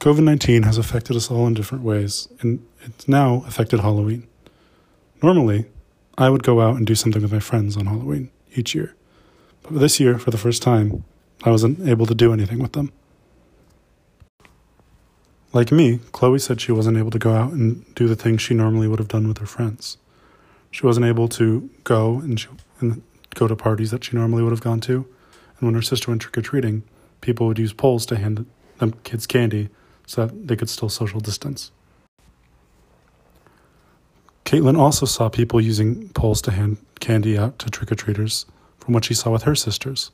COVID 19 has affected us all in different ways, and it's now affected Halloween. Normally, I would go out and do something with my friends on Halloween each year. But this year, for the first time, I wasn't able to do anything with them. Like me, Chloe said she wasn't able to go out and do the things she normally would have done with her friends. She wasn't able to go and, she, and go to parties that she normally would have gone to. And when her sister went trick or treating, people would use poles to hand them kids candy so that they could still social distance. Caitlin also saw people using poles to hand candy out to trick or treaters from what she saw with her sisters.